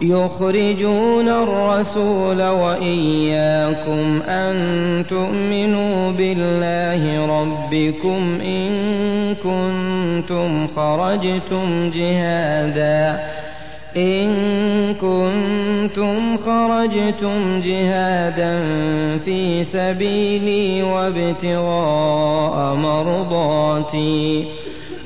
يخرجون الرسول وإياكم أن تؤمنوا بالله ربكم إن كنتم خرجتم جهادا. إن كنتم خرجتم جهادا في سبيلي وابتغاء مرضاتي.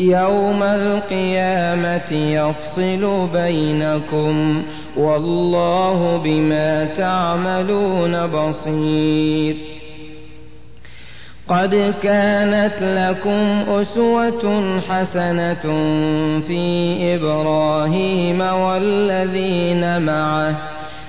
يوم القيامة يفصل بينكم والله بما تعملون بصير. قد كانت لكم أسوة حسنة في إبراهيم والذين معه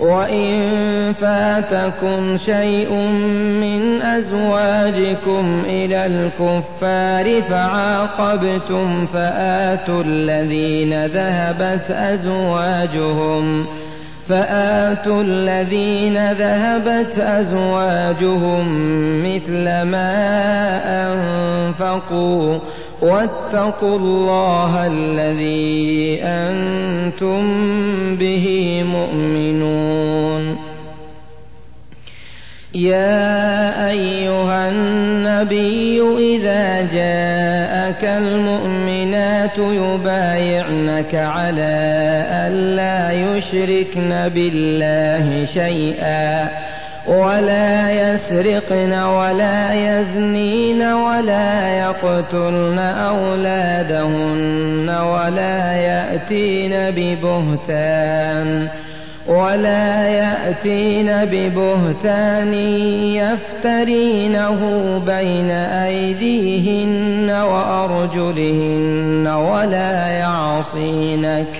وإن فاتكم شيء من أزواجكم إلى الكفار فعاقبتم فآتوا الذين ذهبت أزواجهم فآتوا الذين ذهبت أزواجهم مثل ما أنفقوا واتقوا الله الذي أنتم به مؤمنون. يا أيها النبي إذا جاءك المؤمنات يبايعنك على ألا يشركن بالله شيئا. ولا يسرقن ولا يزنين ولا يقتلن أولادهن ولا يأتين ببهتان ولا يأتين ببهتان يفترينه بين أيديهن وأرجلهن ولا يعصينك.